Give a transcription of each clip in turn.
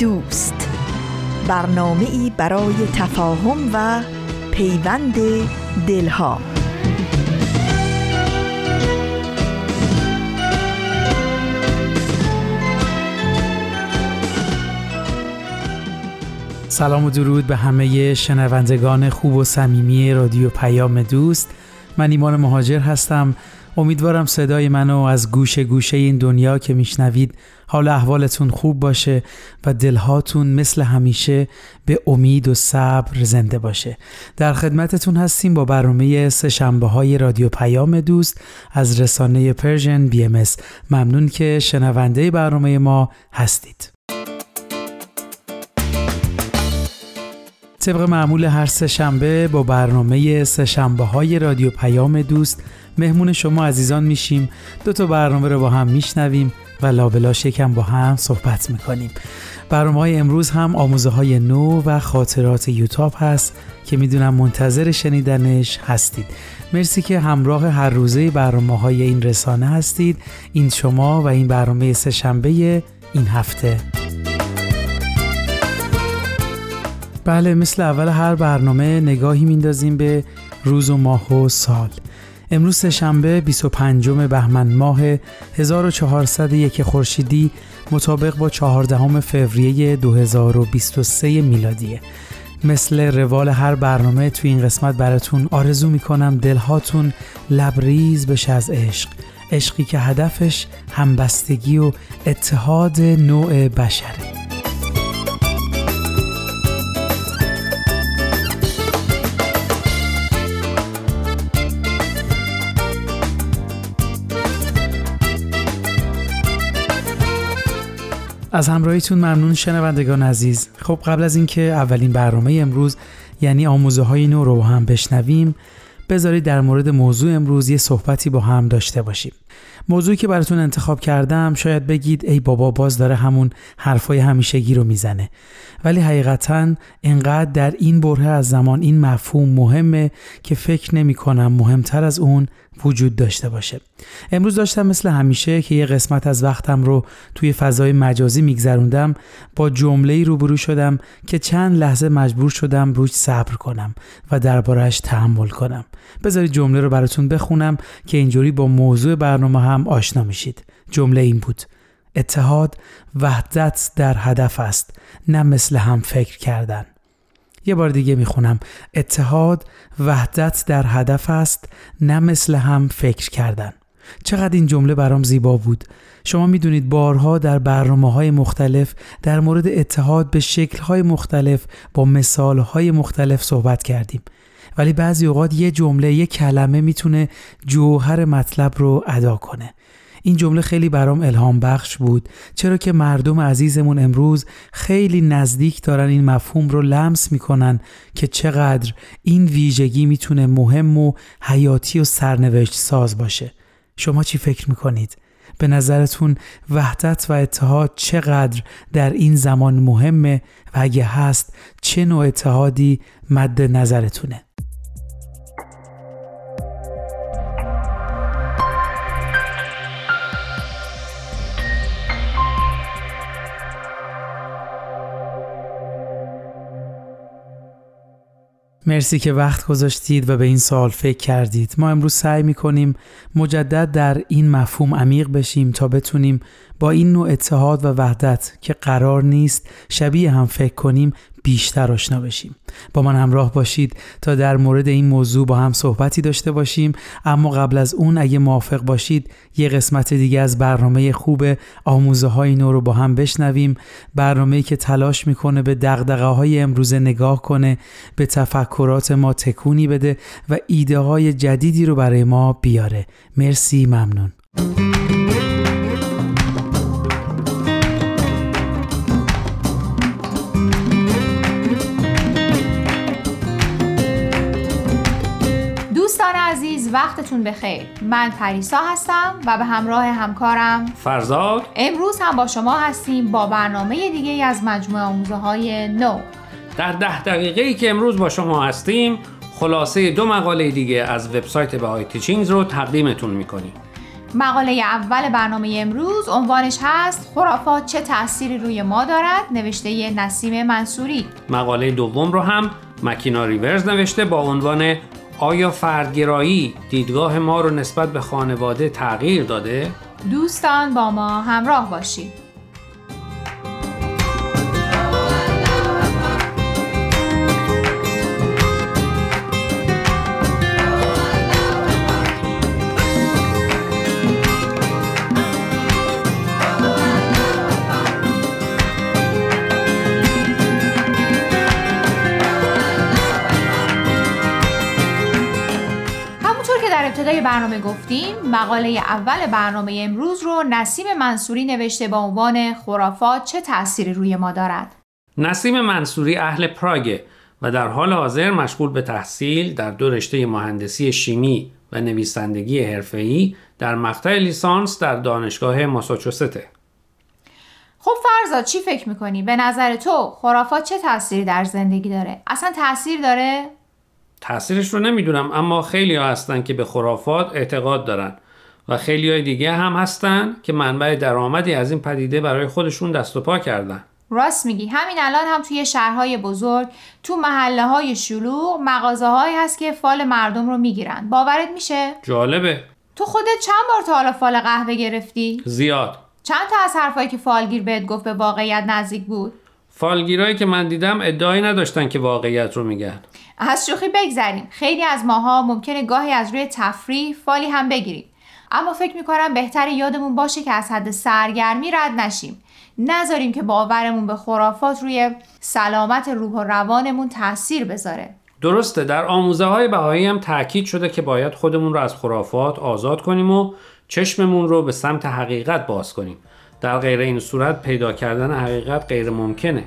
دوست. برنامه ای برای تفاهم و پیوند دلها. سلام و درود به همه شنوندگان خوب و صمیمی رادیو پیام دوست. من ایمان مهاجر هستم. امیدوارم صدای منو از گوشه گوشه این دنیا که میشنوید حال احوالتون خوب باشه و دلهاتون مثل همیشه به امید و صبر زنده باشه. در خدمتتون هستیم با برنامه سه شنبه های رادیو پیام دوست از رسانه Persian BMS ممنون که شنونده برنامه ما هستید. طبق معمول هر سه شنبه با برنامه سه شنبه های رادیو پیام دوست مهمون شما عزیزان میشیم. دو تا برنامه رو با هم میشنویم. و لابلاش یکم با هم صحبت می‌کنیم. برنامه های امروز هم آموزه های نو و خاطرات یوتاب هست که می‌دونم منتظر شنیدنش هستید. مرسی که همراه هر روزه برنامه های این رسانه هستید. این شما و این برنامه سه شنبه این هفته. بله مثل اول هر برنامه نگاهی میندازیم به روز و ماه و سال. امروز شنبه 25 بهمن ماه 1401 خورشیدی مطابق با 14 فوریه 2023 میلادیه مثل روال هر برنامه تو این قسمت براتون آرزو می‌کنم دلهاتون لبریز بشه از عشق. عشقی که هدفش همبستگی و اتحاد نوع بشره. از همراهیتون ممنون شنوندگان عزیز. خب قبل از اینکه اولین برنامه امروز یعنی آموزه های نو رو هم بشنویم بذارید در مورد موضوع امروز یه صحبتی با هم داشته باشیم. موضوعی که براتون انتخاب کردم شاید بگید ای بابا باز داره همون حرفای همیشگی رو می‌زنه. ولی حقیقتا انقدر در این بره از زمان این مفهوم مهمه که فکر نمی کنم مهمتر از اون وجود داشته باشه. امروز داشتم مثل همیشه که یه قسمت از وقتم رو توی فضای مجازی میگذروندم با جمله روبرو شدم که چند لحظه مجبور شدم روش صبر کنم و دربارهش تحمل کنم. بذارید جمله رو براتون بخونم که اینجوری با موضوع برنامه هم آشنا میشید. جمله این بود. اتحاد وحدت در هدف است نه مثل هم فکر کردن. یه بار دیگه می‌خونم. اتحاد وحدت در هدف است نه مثل هم فکر کردن. چقدر این جمله برام زیبا بود. شما می‌دونید بارها در برنامه های مختلف در مورد اتحاد به شکل های مختلف با مثال های مختلف صحبت کردیم. ولی بعضی اوقات یه جمله یه کلمه می‌تونه جوهر مطلب رو ادا کنه. این جمله خیلی برام الهام بخش بود. چرا که مردم عزیزمون امروز خیلی نزدیک دارن این مفهوم رو لمس می‌کنن که چقدر این ویژگی می‌تونه مهم و حیاتی و سرنوشت ساز باشه. شما چی فکر می‌کنید؟ به نظرتون وحدت و اتحاد چقدر در این زمان مهمه و اگه هست چه نوع اتحادی مد نظرتونه؟ مرسی که وقت گذاشتید و به این سوال فکر کردید. ما امروز سعی می کنیم مجدد در این مفهوم عمیق بشیم تا بتونیم با این نوع اتحاد و وحدت که قرار نیست شبیه هم فکر کنیم بیشتر آشنا بشیم. با من همراه باشید تا در مورد این موضوع با هم صحبتی داشته باشیم. اما قبل از اون اگه موافق باشید یه قسمت دیگه از برنامه خوب آموزه های نو رو با هم بشنویم. برنامه که تلاش می‌کنه به دقدقه های امروزه نگاه کنه به تفکرات ما تکونی بده و ایده های جدیدی رو برای ما بیاره. مرسی ممنون. وقتتون بخیر. من پریسا هستم و به همراه همکارم فرزاد. امروز هم با شما هستیم با برنامه دیگه از مجموعه آموزه های نو. در ده دقیقه ای که امروز با شما هستیم خلاصه دو مقاله دیگه از وبسایت بهای تیچینگز رو تقدیمتون می‌کنیم. مقاله اول برنامه امروز عنوانش هست خرافات چه تأثیری روی ما دارد؟ نوشته نسیم منصوری. مقاله دوم رو هم مکینا ریورز نوشته با عنوان آیا فردگرایی دیدگاه ما رو نسبت به خانواده تغییر داده؟ دوستان با ما همراه باشید ابتدای برنامه گفتیم مقاله اول برنامه امروز رو نسیم منصوری نوشته با عنوان خرافات چه تأثیری روی ما دارد نسیم منصوری اهل پراگه و در حال حاضر مشغول به تحصیل در دو رشته مهندسی شیمی و نویسندگی حرفه‌ای در مقطع لیسانس در دانشگاه ماساچوسته. خب فرزاد چی فکر می‌کنی؟ به نظر تو خرافات چه تأثیری در زندگی داره؟ اصلا تاثیر داره؟ تاثیرش رو نمی‌دونم اما خیلی ها هستن که به خرافات اعتقاد دارن و خیلی های دیگه هم هستن که منبع درآمدی از این پدیده برای خودشون دست و پا کردن. راست میگی. همین الان هم توی شهرهای بزرگ تو محله های شلوغ مغازه هایی هست که فال مردم رو می‌گیرن. باورت میشه؟ جالبه. تو خودت چند بار تا حالا فال قهوه گرفتی؟ زیاد. چند تا از حرفایی که فالگیر بهت گفت به واقعیت نزدیک بود؟ فالگیرایی که من دیدم ادعایی نداشتن که واقعیت رو میگن. از شوخی بگذریم. خیلی از ماها ممکنه گاهی از روی تفریح فالی هم بگیریم. اما فکر می‌کنم بهتر یادمون باشه که از حد سرگرمی رد نشیم. نذاریم که باورمون به خرافات روی سلامت روح و روانمون تاثیر بذاره. درسته در آموزه های بهایی هم تاکید شده که باید خودمون رو از خرافات آزاد کنیم و چشممون رو به سمت حقیقت باز کنیم. در غیر این صورت پیدا کردن حقیقت غیر ممکنه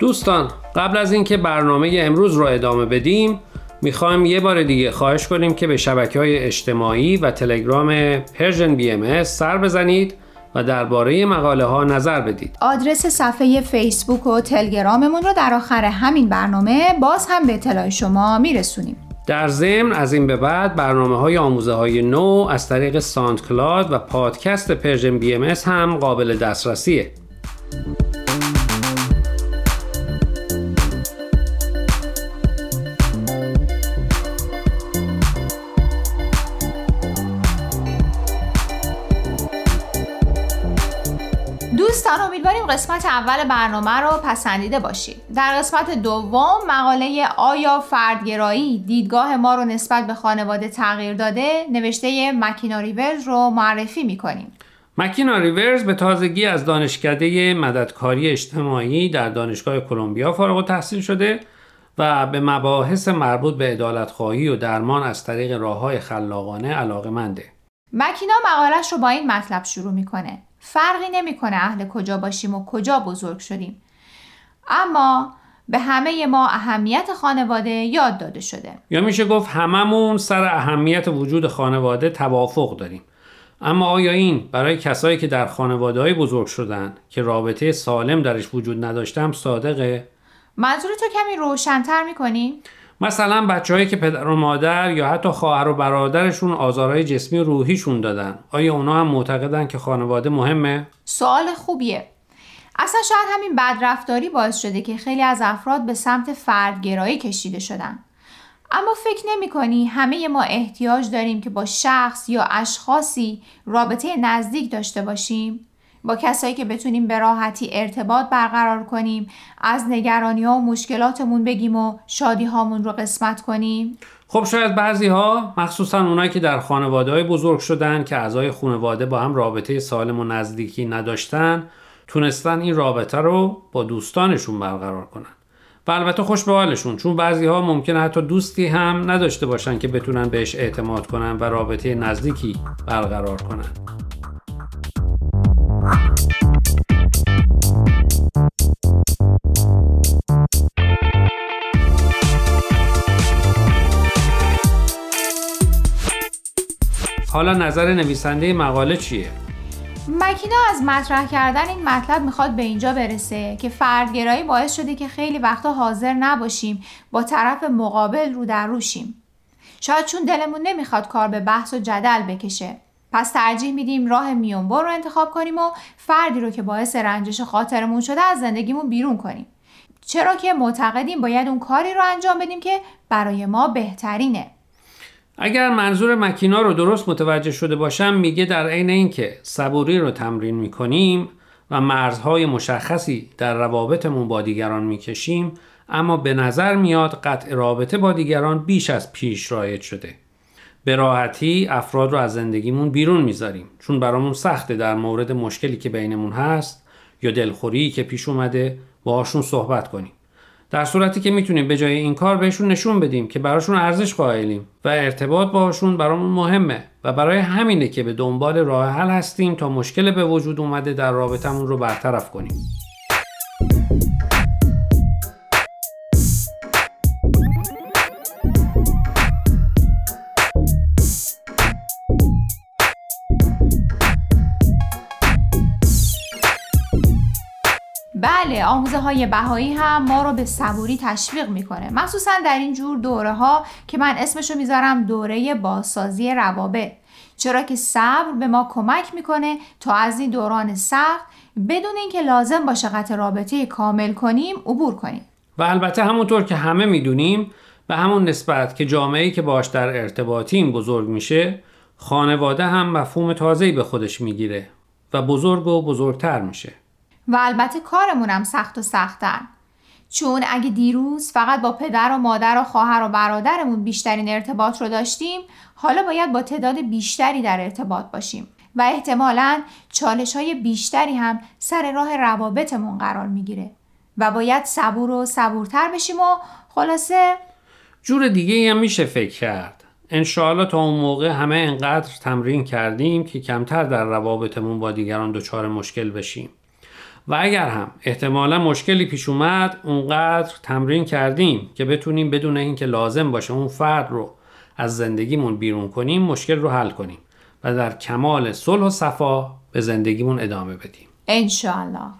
دوستان قبل از اینکه برنامه امروز رو ادامه بدیم می‌خوایم یه بار دیگه خواهش کنیم که به شبکه های اجتماعی و تلگرام Persian BMS سر بزنید و درباره مقاله ها نظر بدید. آدرس صفحه فیسبوک و تلگراممون رو در آخر همین برنامه باز هم به اطلاع شما میرسونیم. در ضمن از این به بعد برنامه های آموزه های نو از طریق SoundCloud و پادکست Persian BMS هم قابل دسترسیه. امیدواریم قسمت اول برنامه رو پسندیده باشید در قسمت دوم مقاله آیا فردگرایی دیدگاه ما رو نسبت به خانواده تغییر داده نوشته مکینا ریورز رو معرفی می‌کنیم مکینا ریورز به تازگی از دانشکده مددکاری اجتماعی در دانشگاه کلمبیا فارغ التحصیل شده و به مباحث مربوط به عدالتخواهی و درمان از طریق راه های خلاقانه علاقه منده. مکینا مقالش رو با این مطلب شروع می‌کنه. فرقی نمی‌کنه اهل کجا باشیم و کجا بزرگ شدیم اما به همه ما اهمیت خانواده یاد داده شده یا میشه گفت هممون سر اهمیت وجود خانواده توافق داریم اما آیا این برای کسایی که در خانواده های بزرگ شدن که رابطه سالم درش وجود نداشتم صادقه؟ منظور تو کمی روشنتر می‌کنی؟ مثلا بچههایی که پدر و مادر یا حتی خواهر و برادرشون آزارهای جسمی و روحیشون دادن آیا اونا هم معتقدن که خانواده مهمه؟ سوال خوبیه اصلا شاید همین بدرفتاری باعث شده که خیلی از افراد به سمت فردگرایی کشیده شدن اما فکر نمی کنی همه ما احتیاج داریم که با شخص یا اشخاصی رابطه نزدیک داشته باشیم؟ با کسایی که بتونیم به راحتی ارتباط برقرار کنیم از نگرانی ها و مشکلاتمون بگیم و شادی هامون رو قسمت کنیم. خب شاید بعضی ها مخصوصا اونایی که در خانواده های بزرگ شدن که اعضای خانواده با هم رابطه سالم و نزدیکی نداشتن تونستن این رابطه رو با دوستانشون برقرار کنن. و البته خوش به حالشون چون بعضی ها ممکنه حتی دوستی هم نداشته باشن که بتونن بهش اعتماد کنن و رابطه نزدیکی برقرار کنن. حالا نظر نویسنده مقاله چیه؟ مکینا از مطرح کردن این مطلب می‌خواد به اینجا برسه که فردگرایی باعث شده که خیلی وقتا حاضر نباشیم با طرف مقابل رو در روشیم. شاید چون دلمون نمی‌خواد کار به بحث و جدل بکشه. پس ترجیح میدیم راه میونبر رو انتخاب کنیم و فردی رو که باعث رنجش خاطرمون شده از زندگیمون بیرون کنیم. چرا که معتقدیم باید اون کاری رو انجام بدیم که برای ما بهترینه. اگر منظور مکینا رو درست متوجه شده باشم میگه در عین اینکه صبوری رو تمرین می‌کنیم و مرزهای مشخصی در روابطمون با دیگران می‌کشیم اما به نظر میاد قطع رابطه با دیگران بیش از پیش رایج شده. به راحتی افراد رو از زندگیمون بیرون می‌ذاریم چون برامون سخته در مورد مشکلی که بینمون هست یا دلخوری که پیش اومده باهاشون صحبت کنیم. در صورتی که می‌تونیم به جای این کار بهشون نشون بدیم که براشون ارزش قائلیم و ارتباط باشون برامون مهمه و برای همینه که به دنبال راه حل هستیم تا مشکل به وجود اومده در رابطمون رو برطرف کنیم. آموزه های بهایی هم ما رو به صبوری تشویق می‌کنه. مخصوصا در این جور دوره ها که من اسمشو می‌ذارم دوره بازسازی روابط. چرا که صبر به ما کمک می‌کنه تا از این دوران سخت بدون اینکه لازم باشه قطع رابطه کامل کنیم عبور کنیم. و البته همونطور که همه می‌دونیم به همون نسبت که جامعه‌ای که باش در ارتباطیم بزرگ میشه خانواده هم مفهوم تازه‌ای به خودش می‌گیره و بزرگ و بزرگتر میشه. و البته کارمونم سخت و سختتر. چون اگه دیروز فقط با پدر و مادر و خواهر و برادرمون بیشترین ارتباط رو داشتیم حالا باید با تعداد بیشتری در ارتباط باشیم و احتمالا چالش های بیشتری هم سر راه روابطمون قرار می‌گیره و باید صبور و صبورتر بشیم و خلاصه جور دیگه هم میشه فکر کرد. انشاءالله تا اون موقع همه انقدر تمرین کردیم که کمتر در روابطمون با دیگران دچار مشکل بشیم. و اگر هم احتمالا مشکلی پیش اومد اونقدر تمرین کردیم که بتونیم بدون اینکه لازم باشه اون فرد رو از زندگیمون بیرون کنیم مشکل رو حل کنیم و در کمال صلح و صفا به زندگیمون ادامه بدیم. انشاءالله.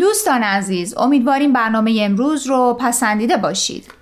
دوستان عزیز امیدواریم برنامه امروز رو پسندیده باشید.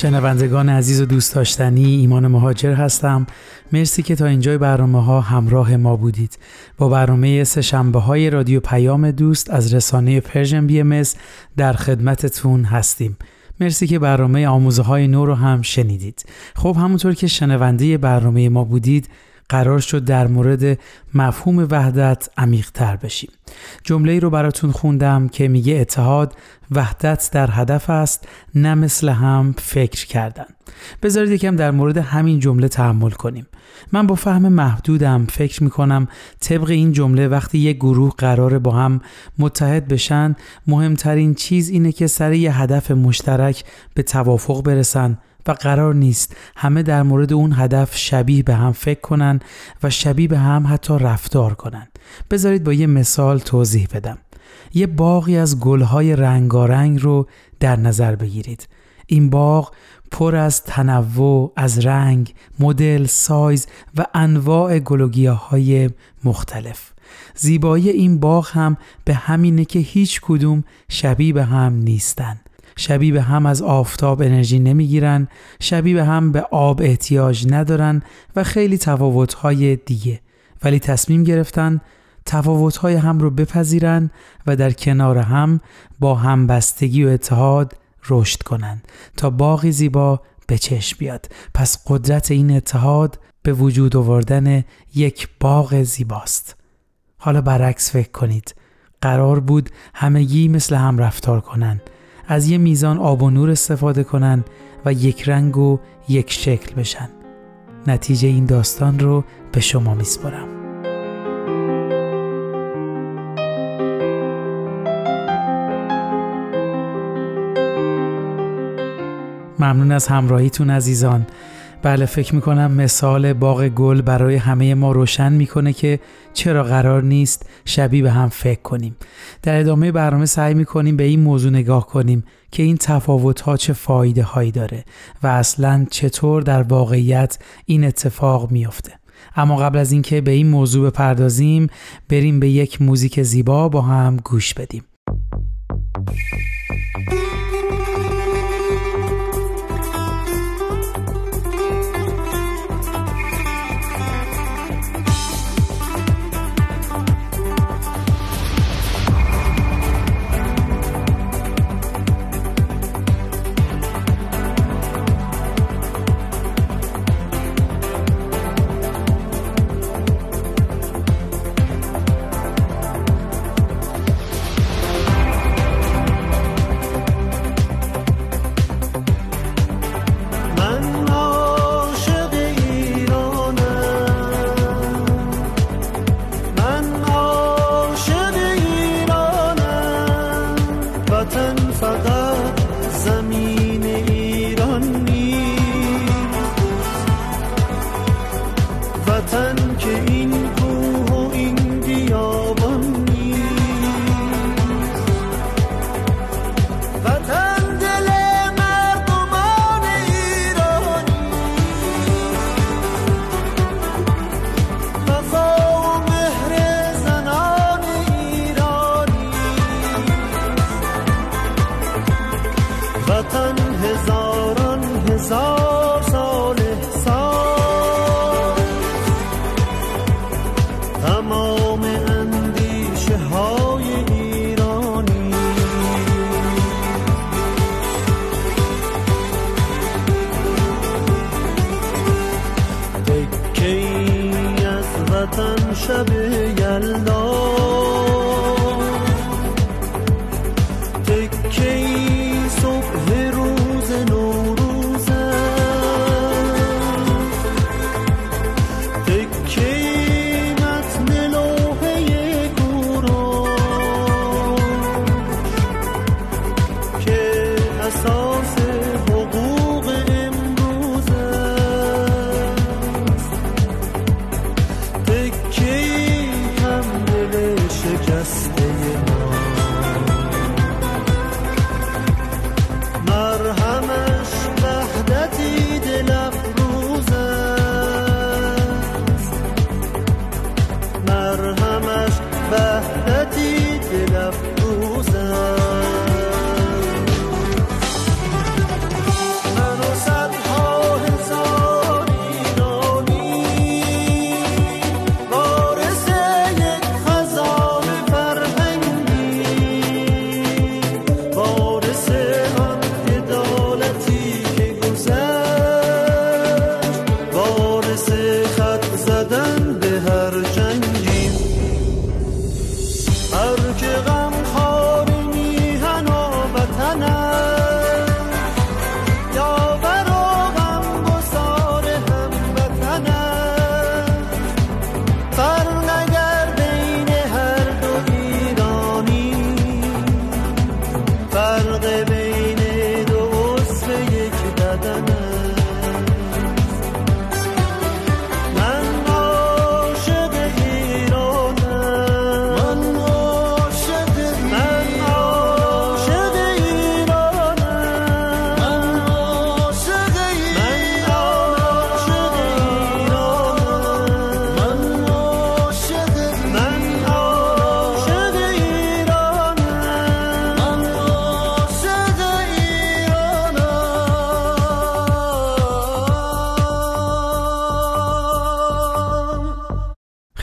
شنوندگان عزیز و دوست داشتنی ایمان مهاجر هستم. مرسی که تا اینجای برنامه ها همراه ما بودید. با برنامه سه های رادیو پیام دوست از رسانه Persian BM در خدمتتون هستیم. مرسی که برنامه آموزه های نو رو هم شنیدید. خب همونطور که شنونده برنامه ما بودید قرار شد در مورد مفهوم وحدت عمیق تر بشیم. جمله رو براتون خوندم که میگه اتحاد وحدت در هدف است نه مثل هم فکر کردن. بذارید یکم در مورد همین جمله تحمل کنیم. من با فهم محدودم فکر می‌کنم طبق این جمله وقتی یک گروه قرار با هم متحد بشن مهمترین چیز اینه که سر یه هدف مشترک به توافق برسن و قرار نیست همه در مورد اون هدف شبیه به هم فکر کنن و شبیه به هم حتی رفتار کنن بذارید با یه مثال توضیح بدم یه باقی از گلهای رنگارنگ رو در نظر بگیرید این باغ پر از تنوع از رنگ، مدل، سایز و انواع های مختلف. زیبایی این باغ هم به همینه که هیچ کدوم شبیه به هم نیستن. شبیه به هم از آفتاب انرژی نمی‌گیرن، شبیه به هم به آب احتیاج ندارن و خیلی های دیگه. ولی تصمیم گرفتن های هم رو بپذیرن و در کنار هم با همبستگی و اتحاد رشد کنند تا باقی زیبا به چشم بیاد. پس قدرت این اتحاد به وجود آوردن یک باغ زیباست. حالا برعکس فکر کنید. قرار بود همگی مثل هم رفتار کنند از یه میزان آب و نور استفاده کنند و یک رنگ و یک شکل بشن. نتیجه این داستان رو به شما میسپرم ممنون از همراهیتون عزیزان. بله فکر می‌کنم مثال باغ گل برای همه ما روشن می‌کنه که چرا قرار نیست شبیه به هم فکر کنیم. در ادامه برنامه سعی می‌کنیم به این موضوع نگاه کنیم که این تفاوت ها چه فایده هایی داره و اصلا چطور در واقعیت این اتفاق میافته. اما قبل از اینکه به این موضوع بپردازیم بریم به یک موزیک زیبا با هم گوش بدیم.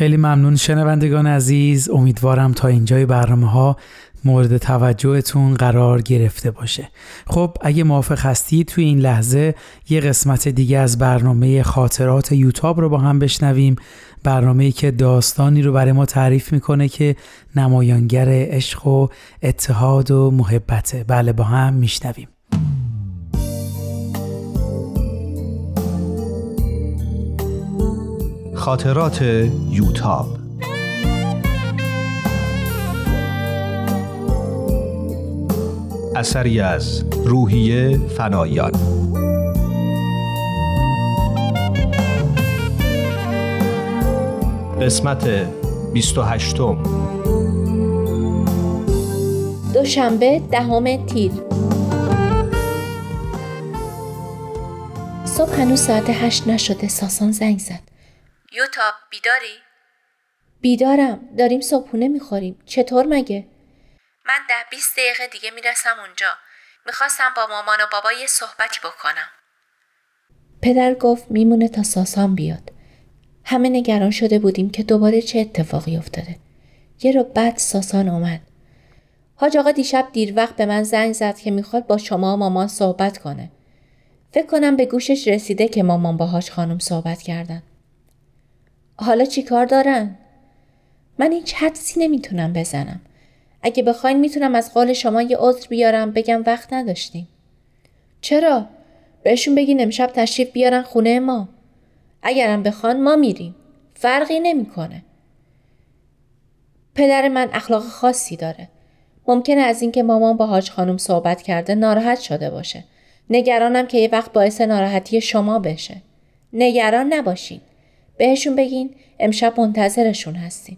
خیلی ممنون شنوندگان عزیز. امیدوارم تا اینجای برنامه ها مورد توجهتون قرار گرفته باشه. خب اگه موافق هستید توی این لحظه یه قسمت دیگه از برنامه خاطرات یوتاب رو با هم بشنویم. برنامه که داستانی رو برای ما تعریف می‌کنه که نمایانگر عشق و اتحاد و محبته بله با هم میشنویم. خاطرات یوتاب. اثری از روحیه فنایان. قسمت 28 دوشنبه دهم تیر. صبح هنوز ساعت هشت نشده ساسان زنگ زد. یوتاب بیداری؟ بیدارم. داریم صبحونه می‌خوریم. چطور مگه؟ من ده بیست دقیقه دیگه می‌رسم اونجا. می‌خواستم با مامان و بابا یه صحبتی بکنم. پدر گفت میمونه تا ساسان بیاد. همه نگران شده بودیم که دوباره چه اتفاقی افتاده. یه رو بعد ساسان اومد. حاج آقا دیشب دیر وقت به من زنگ زد که می‌خواد با شما و مامان صحبت کنه. فکر کنم به گوشش رسیده که مامان با حاج خانم صحبت کردن. حالا چی کار دارن؟ من هیچ حدسی نمی‌تونم بزنم. اگه بخواین می‌تونم از قول شما یه عذر بیارم بگم وقت نداشتیم. چرا؟ بهشون بگین امشب تشریف بیارن خونه ما. اگرم بخوان ما میریم. فرقی نمی‌کنه. پدر من اخلاق خاصی داره. ممکنه از اینکه مامان با حاج خانم صحبت کرده ناراحت شده باشه. نگرانم که یه وقت باعث ناراحتی شما بشه. نگران نباشین. بهشون بگین امشب منتظرشون هستیم.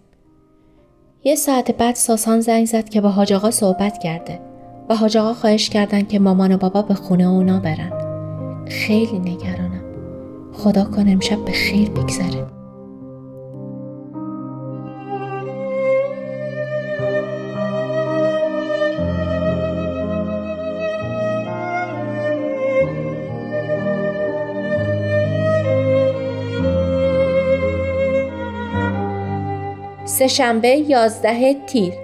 یه ساعت بعد ساسان زنگ زد که با حاج آقا صحبت کرده و حاج آقا خواهش کردن که مامان و بابا به خونه اونا برن. خیلی نگرانم. خدا کن امشب به خیر بگذره. سهشنبه یازده تیر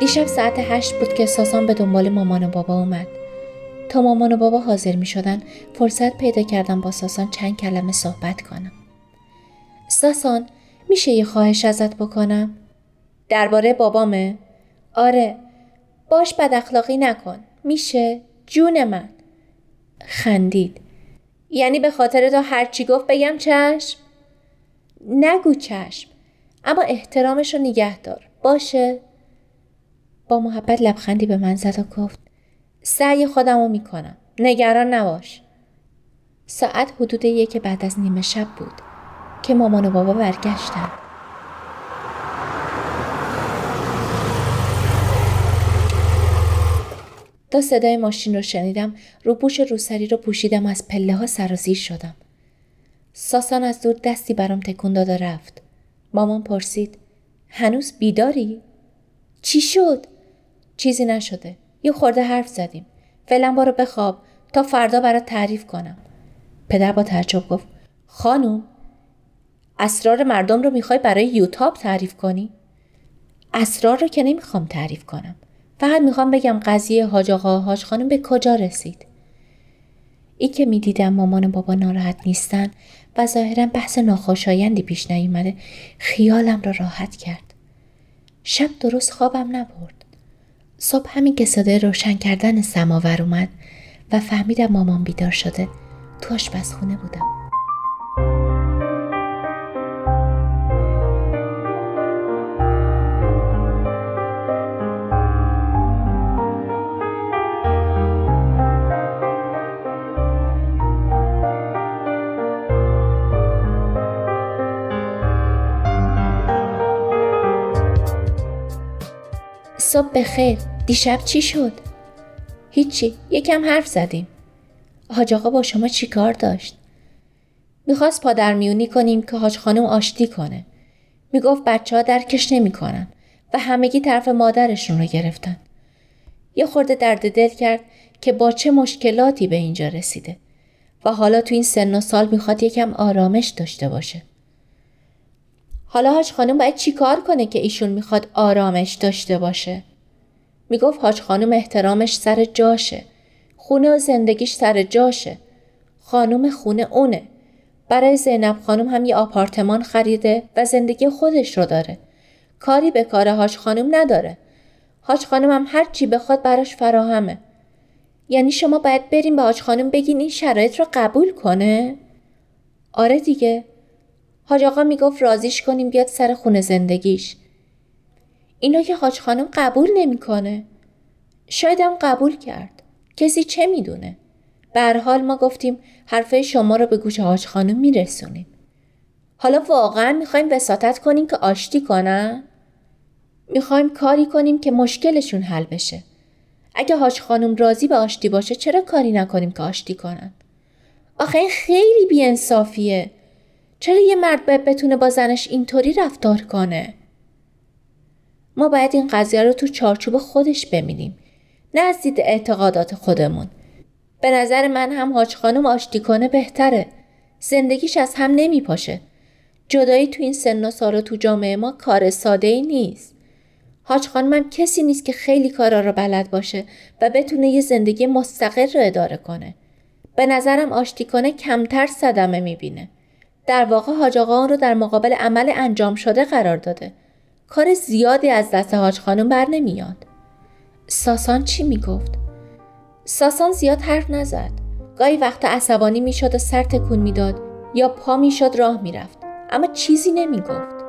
دیشب ساعت هشت بود که ساسان به دنبال مامان و بابا اومد. تا مامان و بابا حاضر می شدن فرصت پیدا کردم با ساسان چند کلمه صحبت کنم. ساسان میشه یه خواهش ازت بکنم؟ درباره بابامه؟ آره باش بد اخلاقی نکن. میشه؟ جون من. خندید. یعنی به خاطر تو هرچی گفت بگم چشم؟ نگو چشم. اما احترامش رو نگه دار. باشه؟ با محبت لبخندی به من زد و گفت سعی خودم رو می‌کنم. نگران نباش. ساعت حدود یک بعد از نیمه شب بود که مامان و بابا برگشتن. تا صدای ماشین رو شنیدم روپوش روسری رو پوشیدم از پله ها سرازیر شدم. ساسان از دور دستی برام تکون داد و رفت. مامان پرسید هنوز بیداری؟ چی شد؟ چیزی نشده. یه خورده حرف زدیم. فعلا برو بخواب تا فردا برات تعریف کنم. پدر با تعجب گفت خانوم اسرار مردم رو می‌خوای برای یوتاب تعریف کنی؟ اسرار رو که نمی‌خوام تعریف کنم. فقط می‌خوام بگم قضیه حاج آقا حاج خانم به کجا رسید. این که می‌دیدم مامان و بابا ناراحت نیستن و ظاهرا بحث ناخوشایندی پیش نیومده خیالم را راحت کرد. شب درست خوابم نبرد. صبح همین که صدای روشن کردن سماور اومد و فهمیدم مامان بیدار شده تو آشپزخونه بودم. صبح بخیر. دیشب چی شد؟ هیچی یکم حرف زدیم. حاج آقا با شما چی کار داشت؟ می‌خواست پادرمیونی کنیم که حاج خانم آشتی کنه. می‌گفت بچه ها درکش نمی‌کنن و همگی طرف مادرشون رو گرفتن. یه خورده درد دل کرد که با چه مشکلاتی به اینجا رسیده. و حالا تو این سن و سال می‌خواد یکم آرامش داشته باشه. حالا حاج خانم باید چیکار کنه که ایشون می‌خواد آرامش داشته باشه؟ می‌گفت حاج خانم احترامش سر جاشه. خونه و زندگیش سر جاشه. خانم خونه اونه. برای زینب خانم هم یه آپارتمان خریده و زندگی خودش رو داره. کاری به کار حاج خانم نداره. حاج خانم هم هر چی بخواد براش فراهمه. یعنی شما باید بریم به حاج خانم بگین این شرایط رو قبول کنه؟ آره دیگه. حاج آقا می‌گفت رازیش کنیم بیاد سر خونه زندگیش. اینو که حاج خانم قبول نمی‌کنه. شایدم قبول کرد. کسی چه می‌دونه؟ به حال ما گفتیم حرفه شما رو به گوش حاج خانم میرسونیم. حالا واقعا می‌خوایم وساطت کنیم که آشتی کنن؟ می‌خوایم کاری کنیم که مشکلشون حل بشه. اگه حاج خانم راضی به آشتی باشه چرا کاری نکنیم که آشتی کنن؟ آخه این خیلی بیانصافیه. چرا یه مرد باید بتونه با زنش اینطوری رفتار کنه؟ ما باید این قضیه رو تو چارچوب خودش ببینیم. نه از دید اعتقادات خودمون. به نظر من هم حاج خانم آشتی کنه بهتره. زندگیش از هم نمی پاشه. جدایی تو این سن و سال تو جامعه ما کار ساده ای نیست. حاج خانمم کسی نیست که خیلی کارا رو بلد باشه و بتونه یه زندگی مستقل رو اداره کنه. به نظرم آشتی کنه کمتر صدمه می‌بینه. در واقع حاج آقا رو در مقابل عمل انجام شده قرار داده. کار زیادی از دست حاج خانم بر نمیاد. ساسان چی می‌گفت؟ ساسان زیاد حرف نزد. گاهی وقت عصبانی می‌شد و سر تکون می‌داد یا پا می‌شد راه می‌رفت اما چیزی نمی‌گفت.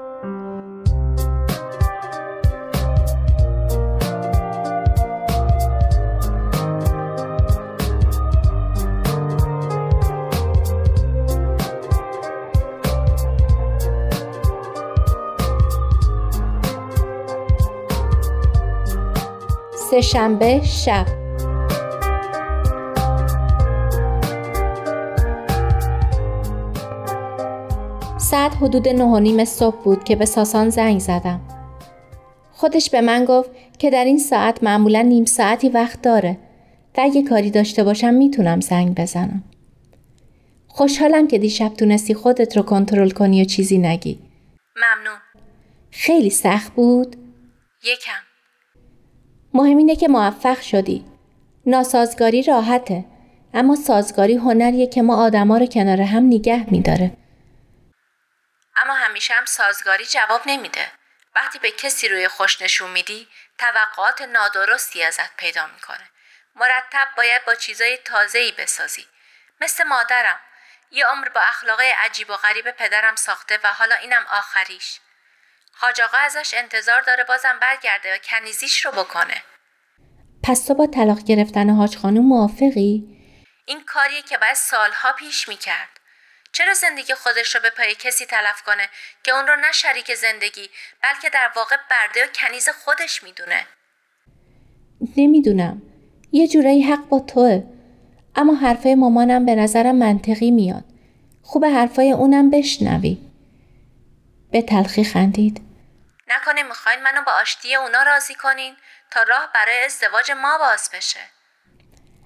سهشنبه شب ساعت حدود نه و نیم صبح بود که به ساسان زنگ زدم. خودش به من گفت که در این ساعت معمولا نیم ساعتی وقت داره و اگه کاری داشته باشم می‌تونم زنگ بزنم. خوشحالم که دیشب تونستی خودت رو کنترل کنی و چیزی نگی. ممنون. خیلی سخت بود؟ یکم. مهم اینه که موفق شدی. ناسازگاری راحته. اما سازگاری هنریه که ما آدما رو کنار هم نگه میداره. اما همیشه هم سازگاری جواب نمیده. وقتی به کسی روی خوش نشون میدی توقعات نادرستی ازت پیدا می‌کنه. مرتب باید با چیزای تازه‌ای بسازی. مثل مادرم. یه عمر با اخلاقای عجیب و غریب پدرم ساخته و حالا اینم آخریش. حاج آقا ازش انتظار داره بازم برگرده و کنیزیش رو بکنه. پس تو با طلاق گرفتن حاج خانم موافقی؟ این کاریه که باید سالها پیش می‌کرد. چرا زندگی خودش رو به پای کسی تلف کنه که اون رو نه شریک زندگی بلکه در واقع برده و کنیز خودش می‌دونه؟ نمی‌دونم. یه جورایی حق با توه. اما حرفای مامانم به نظرم منطقی میاد. خوب حرفای اونم بشنوی. به تلخی خندید. نکنه می‌خواین منو با آشتی اونا راضی کنین تا راه برای ازدواج ما باز بشه.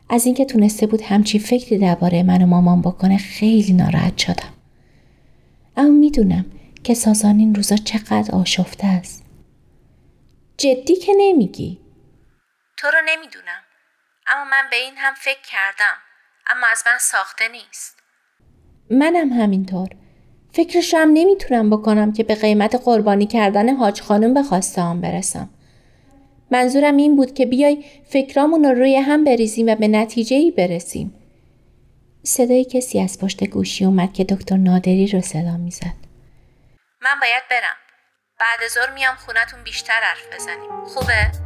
از اینکه تونسته بود همچی فکری درباره من و مامان بکنه خیلی ناراحت شدم. اما می‌دونم که سازان این روزا چقدر آشفته است. جدی که نمیگی. تو رو نمی‌دونم. اما من به این هم فکر کردم. اما از من ساخته نیست. منم همینطور. فکرش هم نمی‌تونم بکنم که به قیمت قربانی کردن حاج خانم به خواسته هم برسم. منظورم این بود که بیای فکرامون رو روی هم بریزیم و به نتیجه ای برسیم. صدای کسی از پشت گوشی اومد که دکتر نادری رو صدا می‌زد. من باید برم. بعد زور میام خونتون بیشتر حرف بزنیم. خوبه؟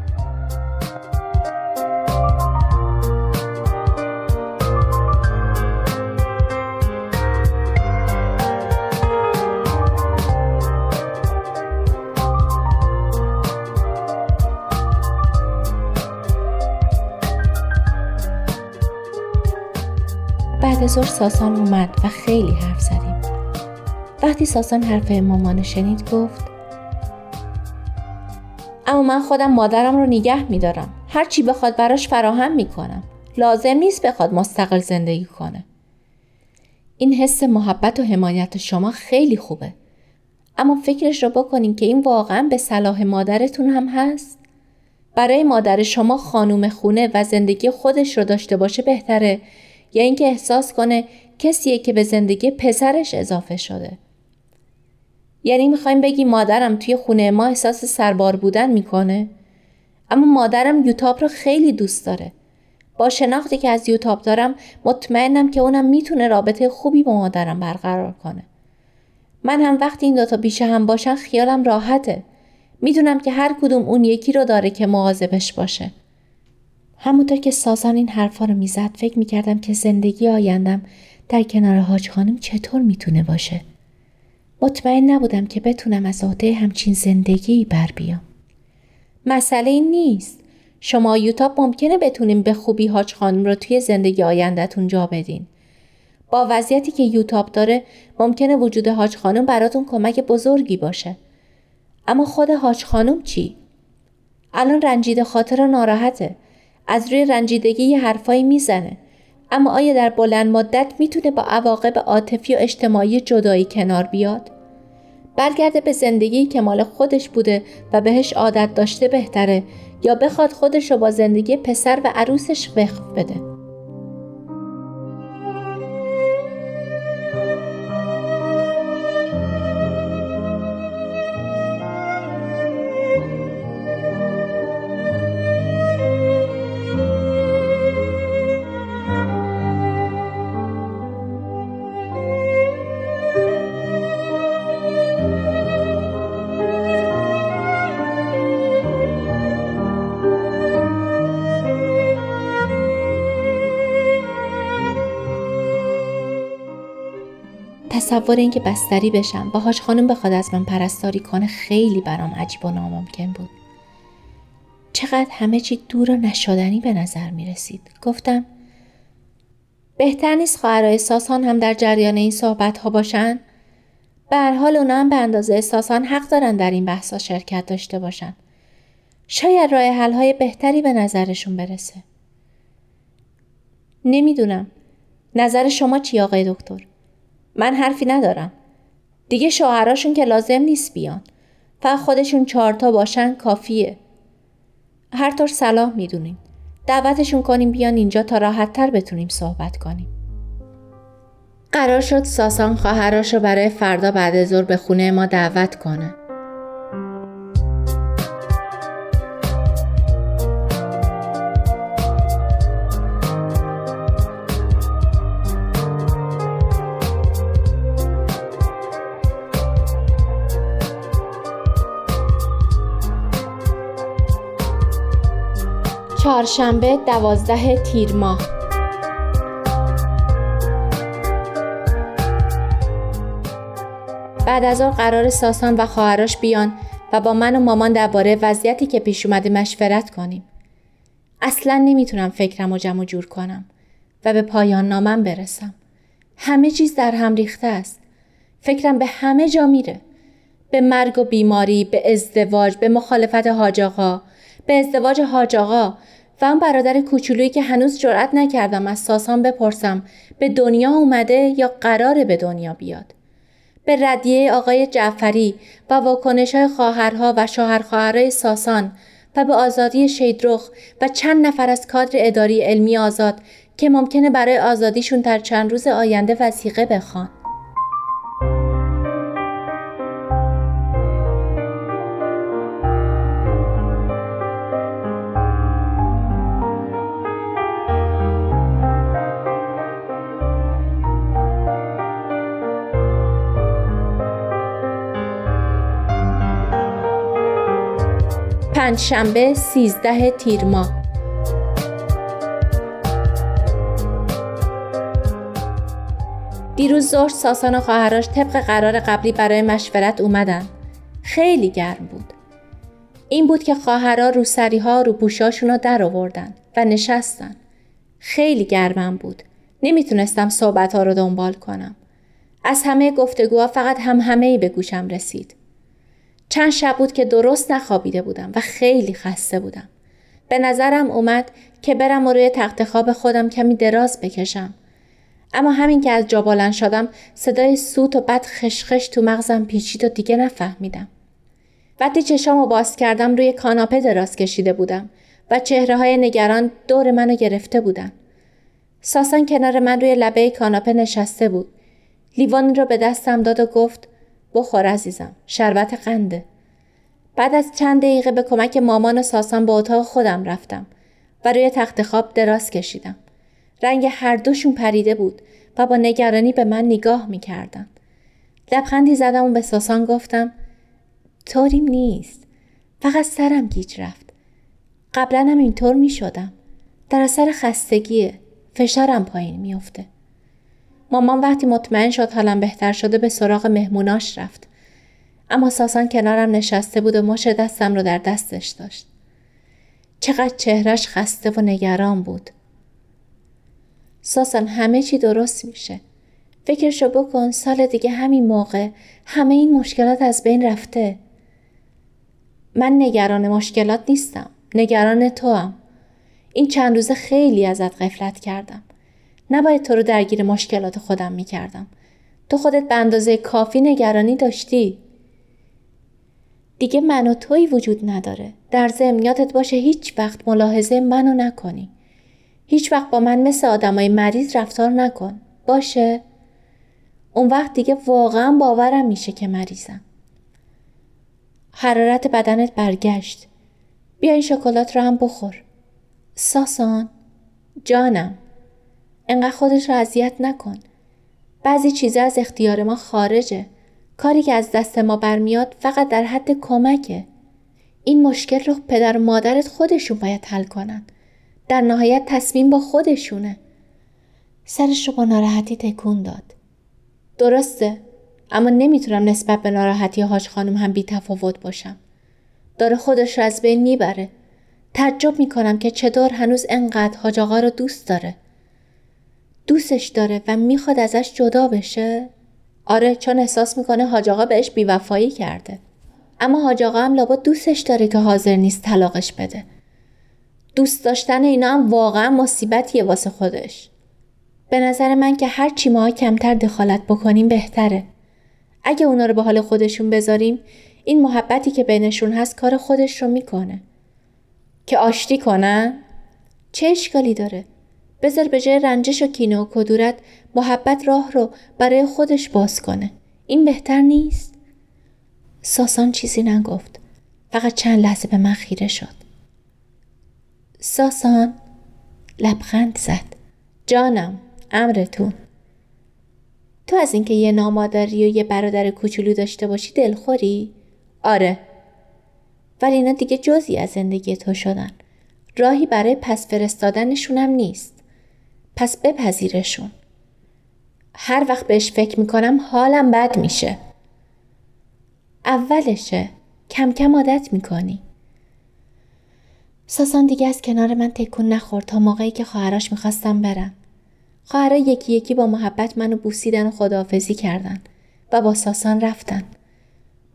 بعد ظهر ساسان اومد و خیلی حرف زدیم. وقتی ساسان حرف مامان شنید گفت اما من خودم مادرم رو نگه میدارم. هر چی بخواد براش فراهم می‌کنم لازم نیست بخواد مستقل زندگی کنه این حس محبت و حمایت شما خیلی خوبه اما فکرش رو بکنین که این واقعا به صلاح مادرتون هم هست برای مادر شما خانوم خونه و زندگی خودش رو داشته باشه بهتره یا اینکه احساس کنه کسیه که به زندگی پسرش اضافه شده. یعنی می‌خوایم بگی مادرم توی خونه ما احساس سربار بودن می‌کنه؟ اما مادرم یوتاب رو خیلی دوست داره. با شناختی که از یوتاب دارم مطمئنم که اونم می‌تونه رابطه خوبی با مادرم برقرار کنه. من هم وقتی این دوتا بیشه هم باشن خیالم راحته. می‌دونم که هر کدوم اون یکی رو داره که مواظبش باشه. همونطور که سازان این حرفا رو می‌زد فکر می‌کردم که زندگی آیندم در کنار حاج خانم چطور می‌تونه باشه. مطمئن نبودم که بتونم از عهده همچین زندگی بر بیام. مسئله این نیست. شما یوتاب ممکنه بتونیم به خوبی حاج خانم رو توی زندگی آیندهتون جا بدین. با وضعیتی که یوتاب داره ممکنه وجود حاج خانم براتون کمک بزرگی باشه. اما خود حاج خانم چی؟ الان رنجیده خاطر ناراحته. از روی رنجیدگی یه حرفایی می‌زنه اما آیا در بلند مدت می‌تونه با عواقب عاطفی و اجتماعی جدایی کنار بیاد؟ برگرده به زندگی که مال خودش بوده و بهش عادت داشته بهتره یا بخواد خودش رو با زندگی پسر و عروسش وقف بده؟ تصور اینکه بستری بشم. با هاش خانم بخواد از من پرستاری کنه خیلی برام عجیب و ناممکن بود. چقدر همه چی دور و نشدنی به نظر می رسید گفتم بهتر نیست خواهرای ساسان هم در جریان این صحبت ها باشن؟ به حال اونا هم به اندازه احساسان حق دارن در این بحث شرکت داشته باشن. شاید راه حل های بهتری به نظرشون برسه. نمی‌دونم. نظر شما چی آقای دکتر؟ من حرفی ندارم. دیگه شوهراشون که لازم نیست بیان. فقط خودشون چهارتا باشن کافیه. هر طور صلاح می‌دونیم. دعوتشون کنیم بیان اینجا تا راحت تر بتونیم صحبت کنیم. قرار شد ساسان خواهراشو رو برای فردا بعد ظهر به خونه ما دعوت کنه. چهارشنبه دوازده تیر ماه بعد از آن قرار ساسان و خواهرش بیان و با من و مامان درباره وضعیتی که پیش اومده مشورت کنیم. اصلا نمی‌تونم فکرم و جمع جور کنم و به پایان نامم برسم. همه چیز در هم ریخته است. فکرم به همه جا میره. به مرگ و بیماری، به ازدواج، به مخالفت حاج به ازدواج حاج و اون برادر کوچولویی که هنوز جرأت نکردم از ساسان بپرسم به دنیا اومده یا قراره به دنیا بیاد. به ردیه آقای جعفری و واکنش های خواهرها و شوهر ساسان و به آزادی شیدرخ و چند نفر از کادر اداری علمی آزاد که ممکنه برای آزادیشون در چند روز آینده وسیقه بخوان. پنجشنبه 13 تیر ماه دیروز ظهر ساسان و خواهراش طبق قرار قبلی برای مشورت اومدن. خیلی گرم بود. این بود که خواهرها رو ها رو پوشاشون رو در آوردن و نشستن. خیلی گرمم بود. نمی‌تونستم صحبت ها رو دنبال کنم. از همه گفتگوها فقط هم همه ای به گوشم رسید. چند شب بود که درست نخوابیده بودم و خیلی خسته بودم. به نظرم اومد که برم و روی تخت خواب خودم کمی دراز بکشم. اما همین که از جا بلند شدم صدای سوت و بد خشخش تو مغزم پیچید و دیگه نفهمیدم. وقتی چشامو باز کردم روی کاناپه دراز کشیده بودم و چهره های نگران دور منو گرفته بودن. ساسان کنار من روی لبه کاناپه نشسته بود. لیوانی رو به دستم داد و گفت بخور عزیزم شربت قنده. بعد از چند دقیقه به کمک مامان و ساسان به اتاق خودم رفتم و روی تخت خواب دراز کشیدم. رنگ هر دوشون پریده بود و با نگرانی به من نگاه می‌کردن. لبخندی زدم و به ساسان گفتم طوریم نیست. فقط سرم گیج رفت. قبلا هم اینطور می شدم. در اثر خستگیه. فشارم پایین میافته. مامان وقتی مطمئن شد حالم بهتر شده به سراغ مهموناش رفت. اما ساسان کنارم نشسته بود و مش دستم رو در دستش داشت. چقدر چهرش خسته و نگران بود. ساسان همه چی درست میشه. فکرشو بکن سال دیگه همین موقع همه این مشکلات از بین رفته. من نگران مشکلات نیستم. نگران تو هم. این چند روزه خیلی ازت غفلت کردم. نباید تو رو درگیر مشکلات خودم می‌کردم. تو خودت به اندازه کافی نگرانی داشتی. دیگه من و توی وجود نداره. در ضمن باشه هیچ وقت ملاحظه منو نکنی. هیچ وقت با من مثل آدمای مریض رفتار نکن. باشه؟ اون وقت دیگه واقعا باورم میشه که مریضم. حرارت بدنت برگشت. بیا این شکلات رو هم بخور. ساسان جانم انقدر خودش رو اذیت نکن. بعضی چیزا از اختیار ما خارجه. کاری که از دست ما برمیاد فقط در حد کمکه. این مشکل رو پدر و مادرت خودشون باید حل کنن. در نهایت تصمیم با خودشونه. سرش رو با ناراحتی تکون داد. درسته اما نمی‌تونم نسبت به ناراحتی حاج خانم هم بی تفاوت باشم. داره خودش رو از بین می‌بره. تعجب می‌کنم که چطور هنوز انقدر حاج آقا رو دوست داره. دوستش داره و می‌خواد ازش جدا بشه؟ آره چون احساس می‌کنه حاج آقا بهش بیوفایی کرده. اما حاج آقا هم لابد دوستش داره که حاضر نیست طلاقش بده. دوست داشتن اینا هم واقعا مصیبتیه واسه خودش. به نظر من که هر چی ما کمتر دخالت بکنیم بهتره. اگه اونا رو به حال خودشون بذاریم این محبتی که بینشون هست کار خودش رو می‌کنه. که آشتی کنن؟ چه اشکالی داره؟ بذار به جای رنجش و کینه و کدورت محبت راه رو برای خودش باز کنه. این بهتر نیست؟ ساسان چیزی نگفت. فقط چند لحظه به من خیره شد. ساسان لبخند زد. جانم امرتون. تو از اینکه یه نامادری و یه برادر کوچولو داشته باشی دلخوری؟ آره. ولی اینا دیگه جزی از زندگی تو شدن. راهی برای پس فرستادنشونم نیست. پس بپذیرشون. هر وقت بهش فکر می‌کنم حالم بد میشه. اولشه. کم کم عادت می‌کنی. ساسان دیگه از کنار من تکون نخورد تا موقعی که خواهرش می‌خواستم برم. خواهرها یکی یکی با محبت منو بوسیدن و خداحافظی کردن و با ساسان رفتن.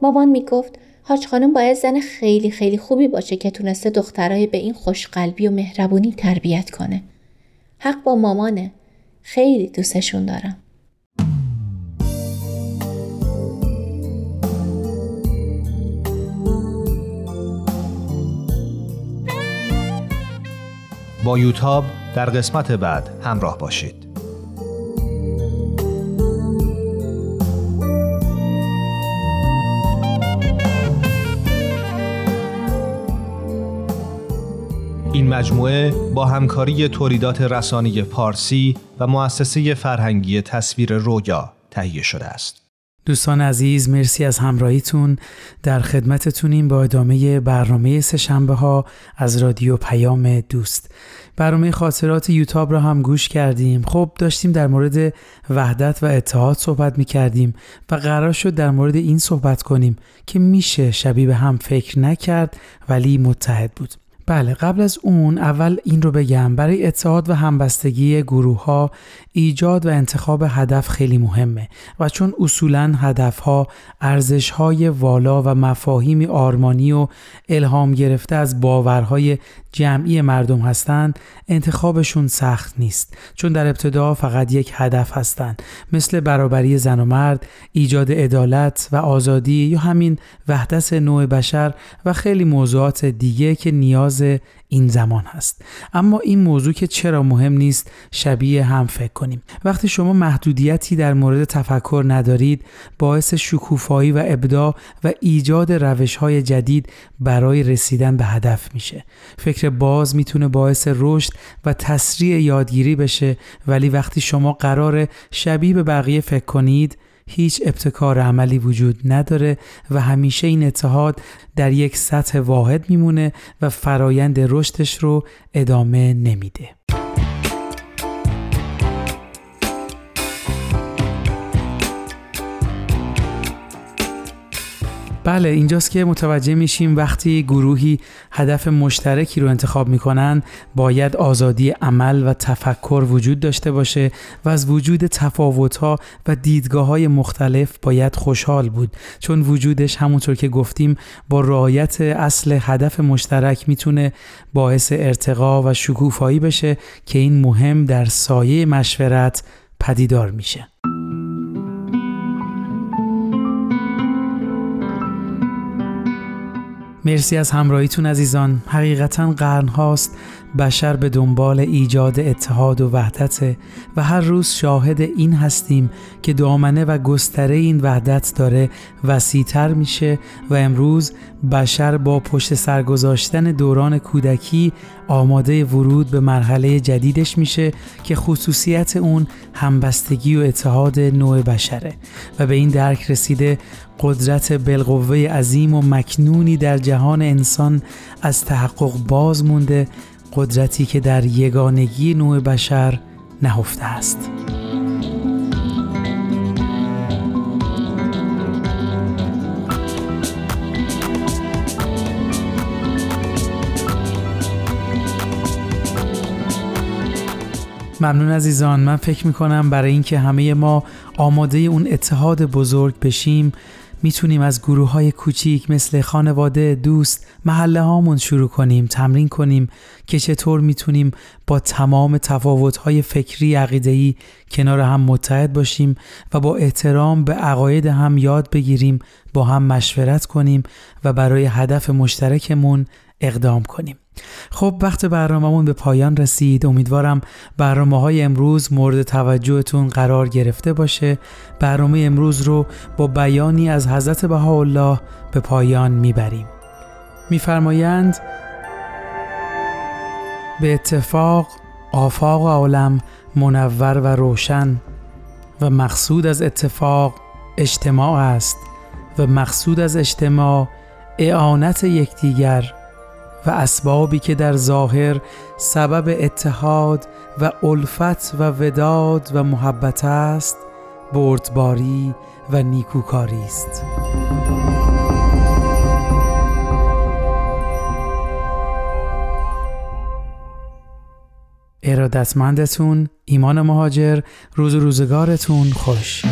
مامان می‌گفت حاج خانم باید زن خیلی خیلی خوبی باشه که تونسته دخترای به این خوشقلبی و مهربونی تربیت کنه. حق با مامانه. خیلی دوستشون دارم. با یوتاب در قسمت بعد همراه باشید. این مجموعه با همکاری تولیدات رسانی پارسی و مؤسسه فرهنگی تصویر رویا تهیه شده است. دوستان عزیز مرسی از همراهیتون. در خدمتتونیم با ادامه برنامه سهشنبه ها از رادیو پیام دوست. برنامه خاطرات یوتاب را هم گوش کردیم. خب داشتیم در مورد وحدت و اتحاد صحبت می کردیم و قرار شد در مورد این صحبت کنیم که میشه شبیه هم فکر نکرد ولی متحد بود. بله قبل از اون اول این رو بگم. برای اتحاد و همبستگی گروه ها ایجاد و انتخاب هدف خیلی مهمه و چون اصولا هدف ها ارزش های والا و مفاهیمی آرمانی و الهام گرفته از باورهای جمعی مردم هستند انتخابشون سخت نیست. چون در ابتدا فقط یک هدف هستند. مثل برابری زن و مرد ایجاد عدالت و آزادی یا همین وحدت نوع بشر و خیلی موضوعات دیگه که نیاز این زمان هست. اما این موضوع که چرا مهم نیست شبیه هم فکر کنیم. وقتی شما محدودیتی در مورد تفکر ندارید باعث شکوفایی و ابداع و ایجاد روش های جدید برای رسیدن به هدف میشه. فکر باز می‌تونه باعث رشد و تسریع یادگیری بشه ولی وقتی شما قرار شبیه به بقیه فکر کنید هیچ ابتکار عملی وجود نداره و همیشه این اتحاد در یک سطح واحد میمونه و فرایند رشدش رو ادامه نمیده. بله اینجاست که متوجه میشیم وقتی گروهی هدف مشترکی رو انتخاب می‌کنن باید آزادی عمل و تفکر وجود داشته باشه و از وجود تفاوتها و دیدگاه های مختلف باید خوشحال بود چون وجودش همونطور که گفتیم با رعایت اصل هدف مشترک می‌تونه باعث ارتقا و شکوفایی بشه که این مهم در سایه مشورت پدیدار میشه. مرسی از همراهیتون عزیزان. حقیقتا قرن هاست بشر به دنبال ایجاد اتحاد و وحدت و هر روز شاهد این هستیم که دامنه و گستره این وحدت داره وسیعتر میشه و امروز بشر با پشت سرگذاشتن دوران کودکی آماده ورود به مرحله جدیدش میشه که خصوصیت اون همبستگی و اتحاد نوع بشره و به این درک رسیده قدرت بالقوه عظیم و مکنونی در جهان انسان از تحقق باز مونده قدرتی که در یگانگی نوع بشر نهفته است. ممنون عزیزان من فکر می‌کنم برای اینکه همه ما آماده اون اتحاد بزرگ بشیم می‌تونیم از گروه های کوچیک مثل خانواده، دوست، محله هامون شروع کنیم، تمرین کنیم که چطور می‌تونیم با تمام تفاوت های فکری عقیدهی کنار هم متحد باشیم و با احترام به عقاید هم یاد بگیریم، با هم مشورت کنیم و برای هدف مشترکمون اقدام کنیم. خب وقت برنامهمون به پایان رسید. امیدوارم برنامه های امروز مورد توجهتون قرار گرفته باشه. برنامه امروز رو با بیانی از حضرت بهاءالله به پایان می‌بریم. میفرمایند به اتفاق آفاق عالم منور و روشن و مقصود از اتفاق اجتماع است و مقصود از اجتماع اعانت یکدیگر و اسبابی که در ظاهر سبب اتحاد و الفت و وداد و محبت است بردباری و نیکوکاری است. ارادتمندتون ایمان مهاجر روز روزگارتون خوش.